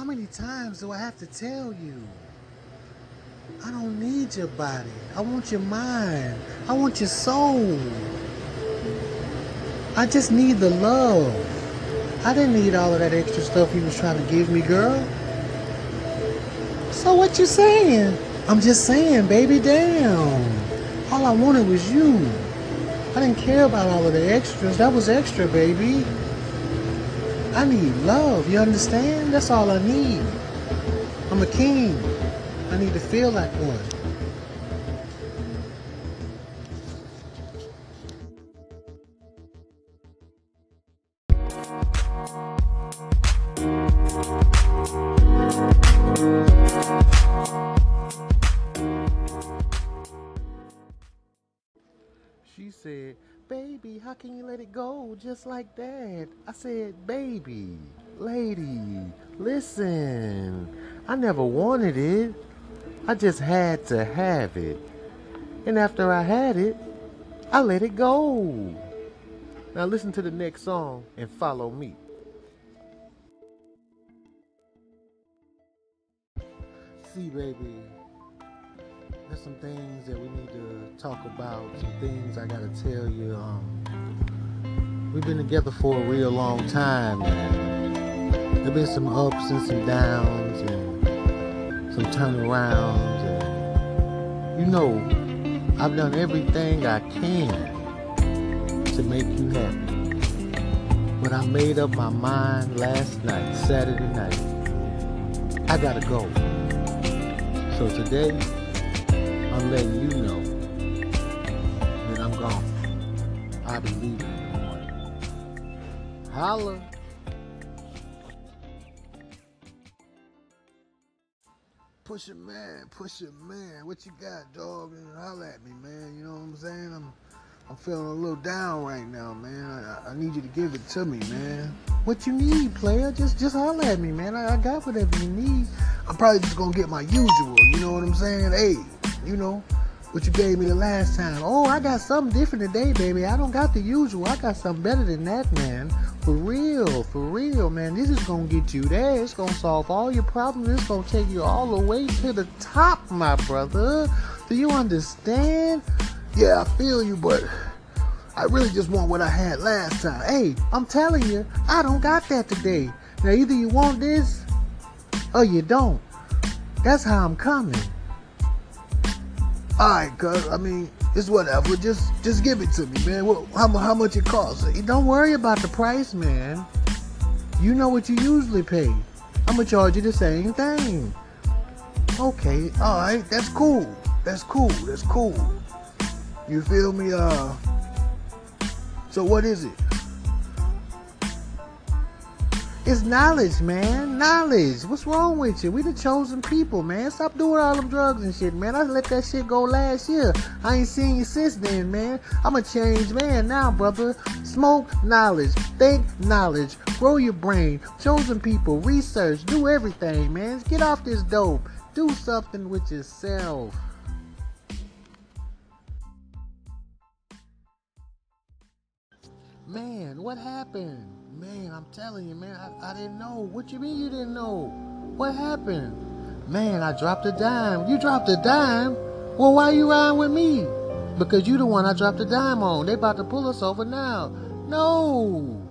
How many times do I have to tell you? I don't need your body. I want your mind. I want your soul. I just need the love. I didn't need all of that extra stuff you was trying to give me, girl. So what you saying? I'm just saying, baby, damn. All I wanted was you. I didn't care about all of the extras. That was extra, baby. I need love, you understand? That's all I need. I'm a king. I need to feel like one. She said, Baby, how can you let it go just like that? I said, Baby, lady, listen. I never wanted it. I just had to have it. And after I had it, I let it go. Now listen to the next song and follow me. See, baby, there's some things that we need to talk about. Some things I gotta tell you. Um, we've been together for a real long time, there've been some ups and some downs, and some turnarounds. And you know, I've done everything I can to make you happy. But I made up my mind last night, Saturday night. I gotta go. So today. I'm letting you know that I'm gone. I'll be leaving in the morning. Holla. Push it, man. Push it, man. What you got, dog? And holla at me, man. You know what I'm saying? I'm, I'm feeling a little down right now, man. I, I need you to give it to me, man. What you need, player? Just, just holla at me, man. I, I got whatever you need. I'm probably just gonna get my usual. You know what I'm saying? Hey, you know what you gave me the last time. Oh, I got something different today, baby. I don't got the usual. I got something better than that, man. For real, for real, man. This is gonna get you there. It's gonna solve all your problems. It's gonna take you all the way to the top, my brother. Do you understand? Yeah, I feel you, but I really just want what I had last time. Hey, I'm telling you, I don't got that today. Now either you want this or you don't. That's how I'm coming. Alright, cuz, I mean, it's whatever. Just just give it to me, man. What, how, how much it costs? Don't worry about the price, man. You know what you usually pay. I'm gonna charge you the same thing. Okay, alright, that's cool. That's cool. That's cool. You feel me? Uh so what is it? It's knowledge, man. Knowledge. What's wrong with you? We the chosen people, man. Stop doing all them drugs and shit, man. I let that shit go last year. I ain't seen you since then, man. I'm a changed man now, brother. Smoke knowledge. Think knowledge. Grow your brain. Chosen people. Research. Do everything, man. Get off this dope. Do something with yourself. Man, what happened? Man, I'm telling you, man, I, I didn't know. What you mean you didn't know? What happened? Man, I dropped a dime. You dropped a dime? Well, why you riding with me? Because you the one I dropped a dime on. They about to pull us over now. No.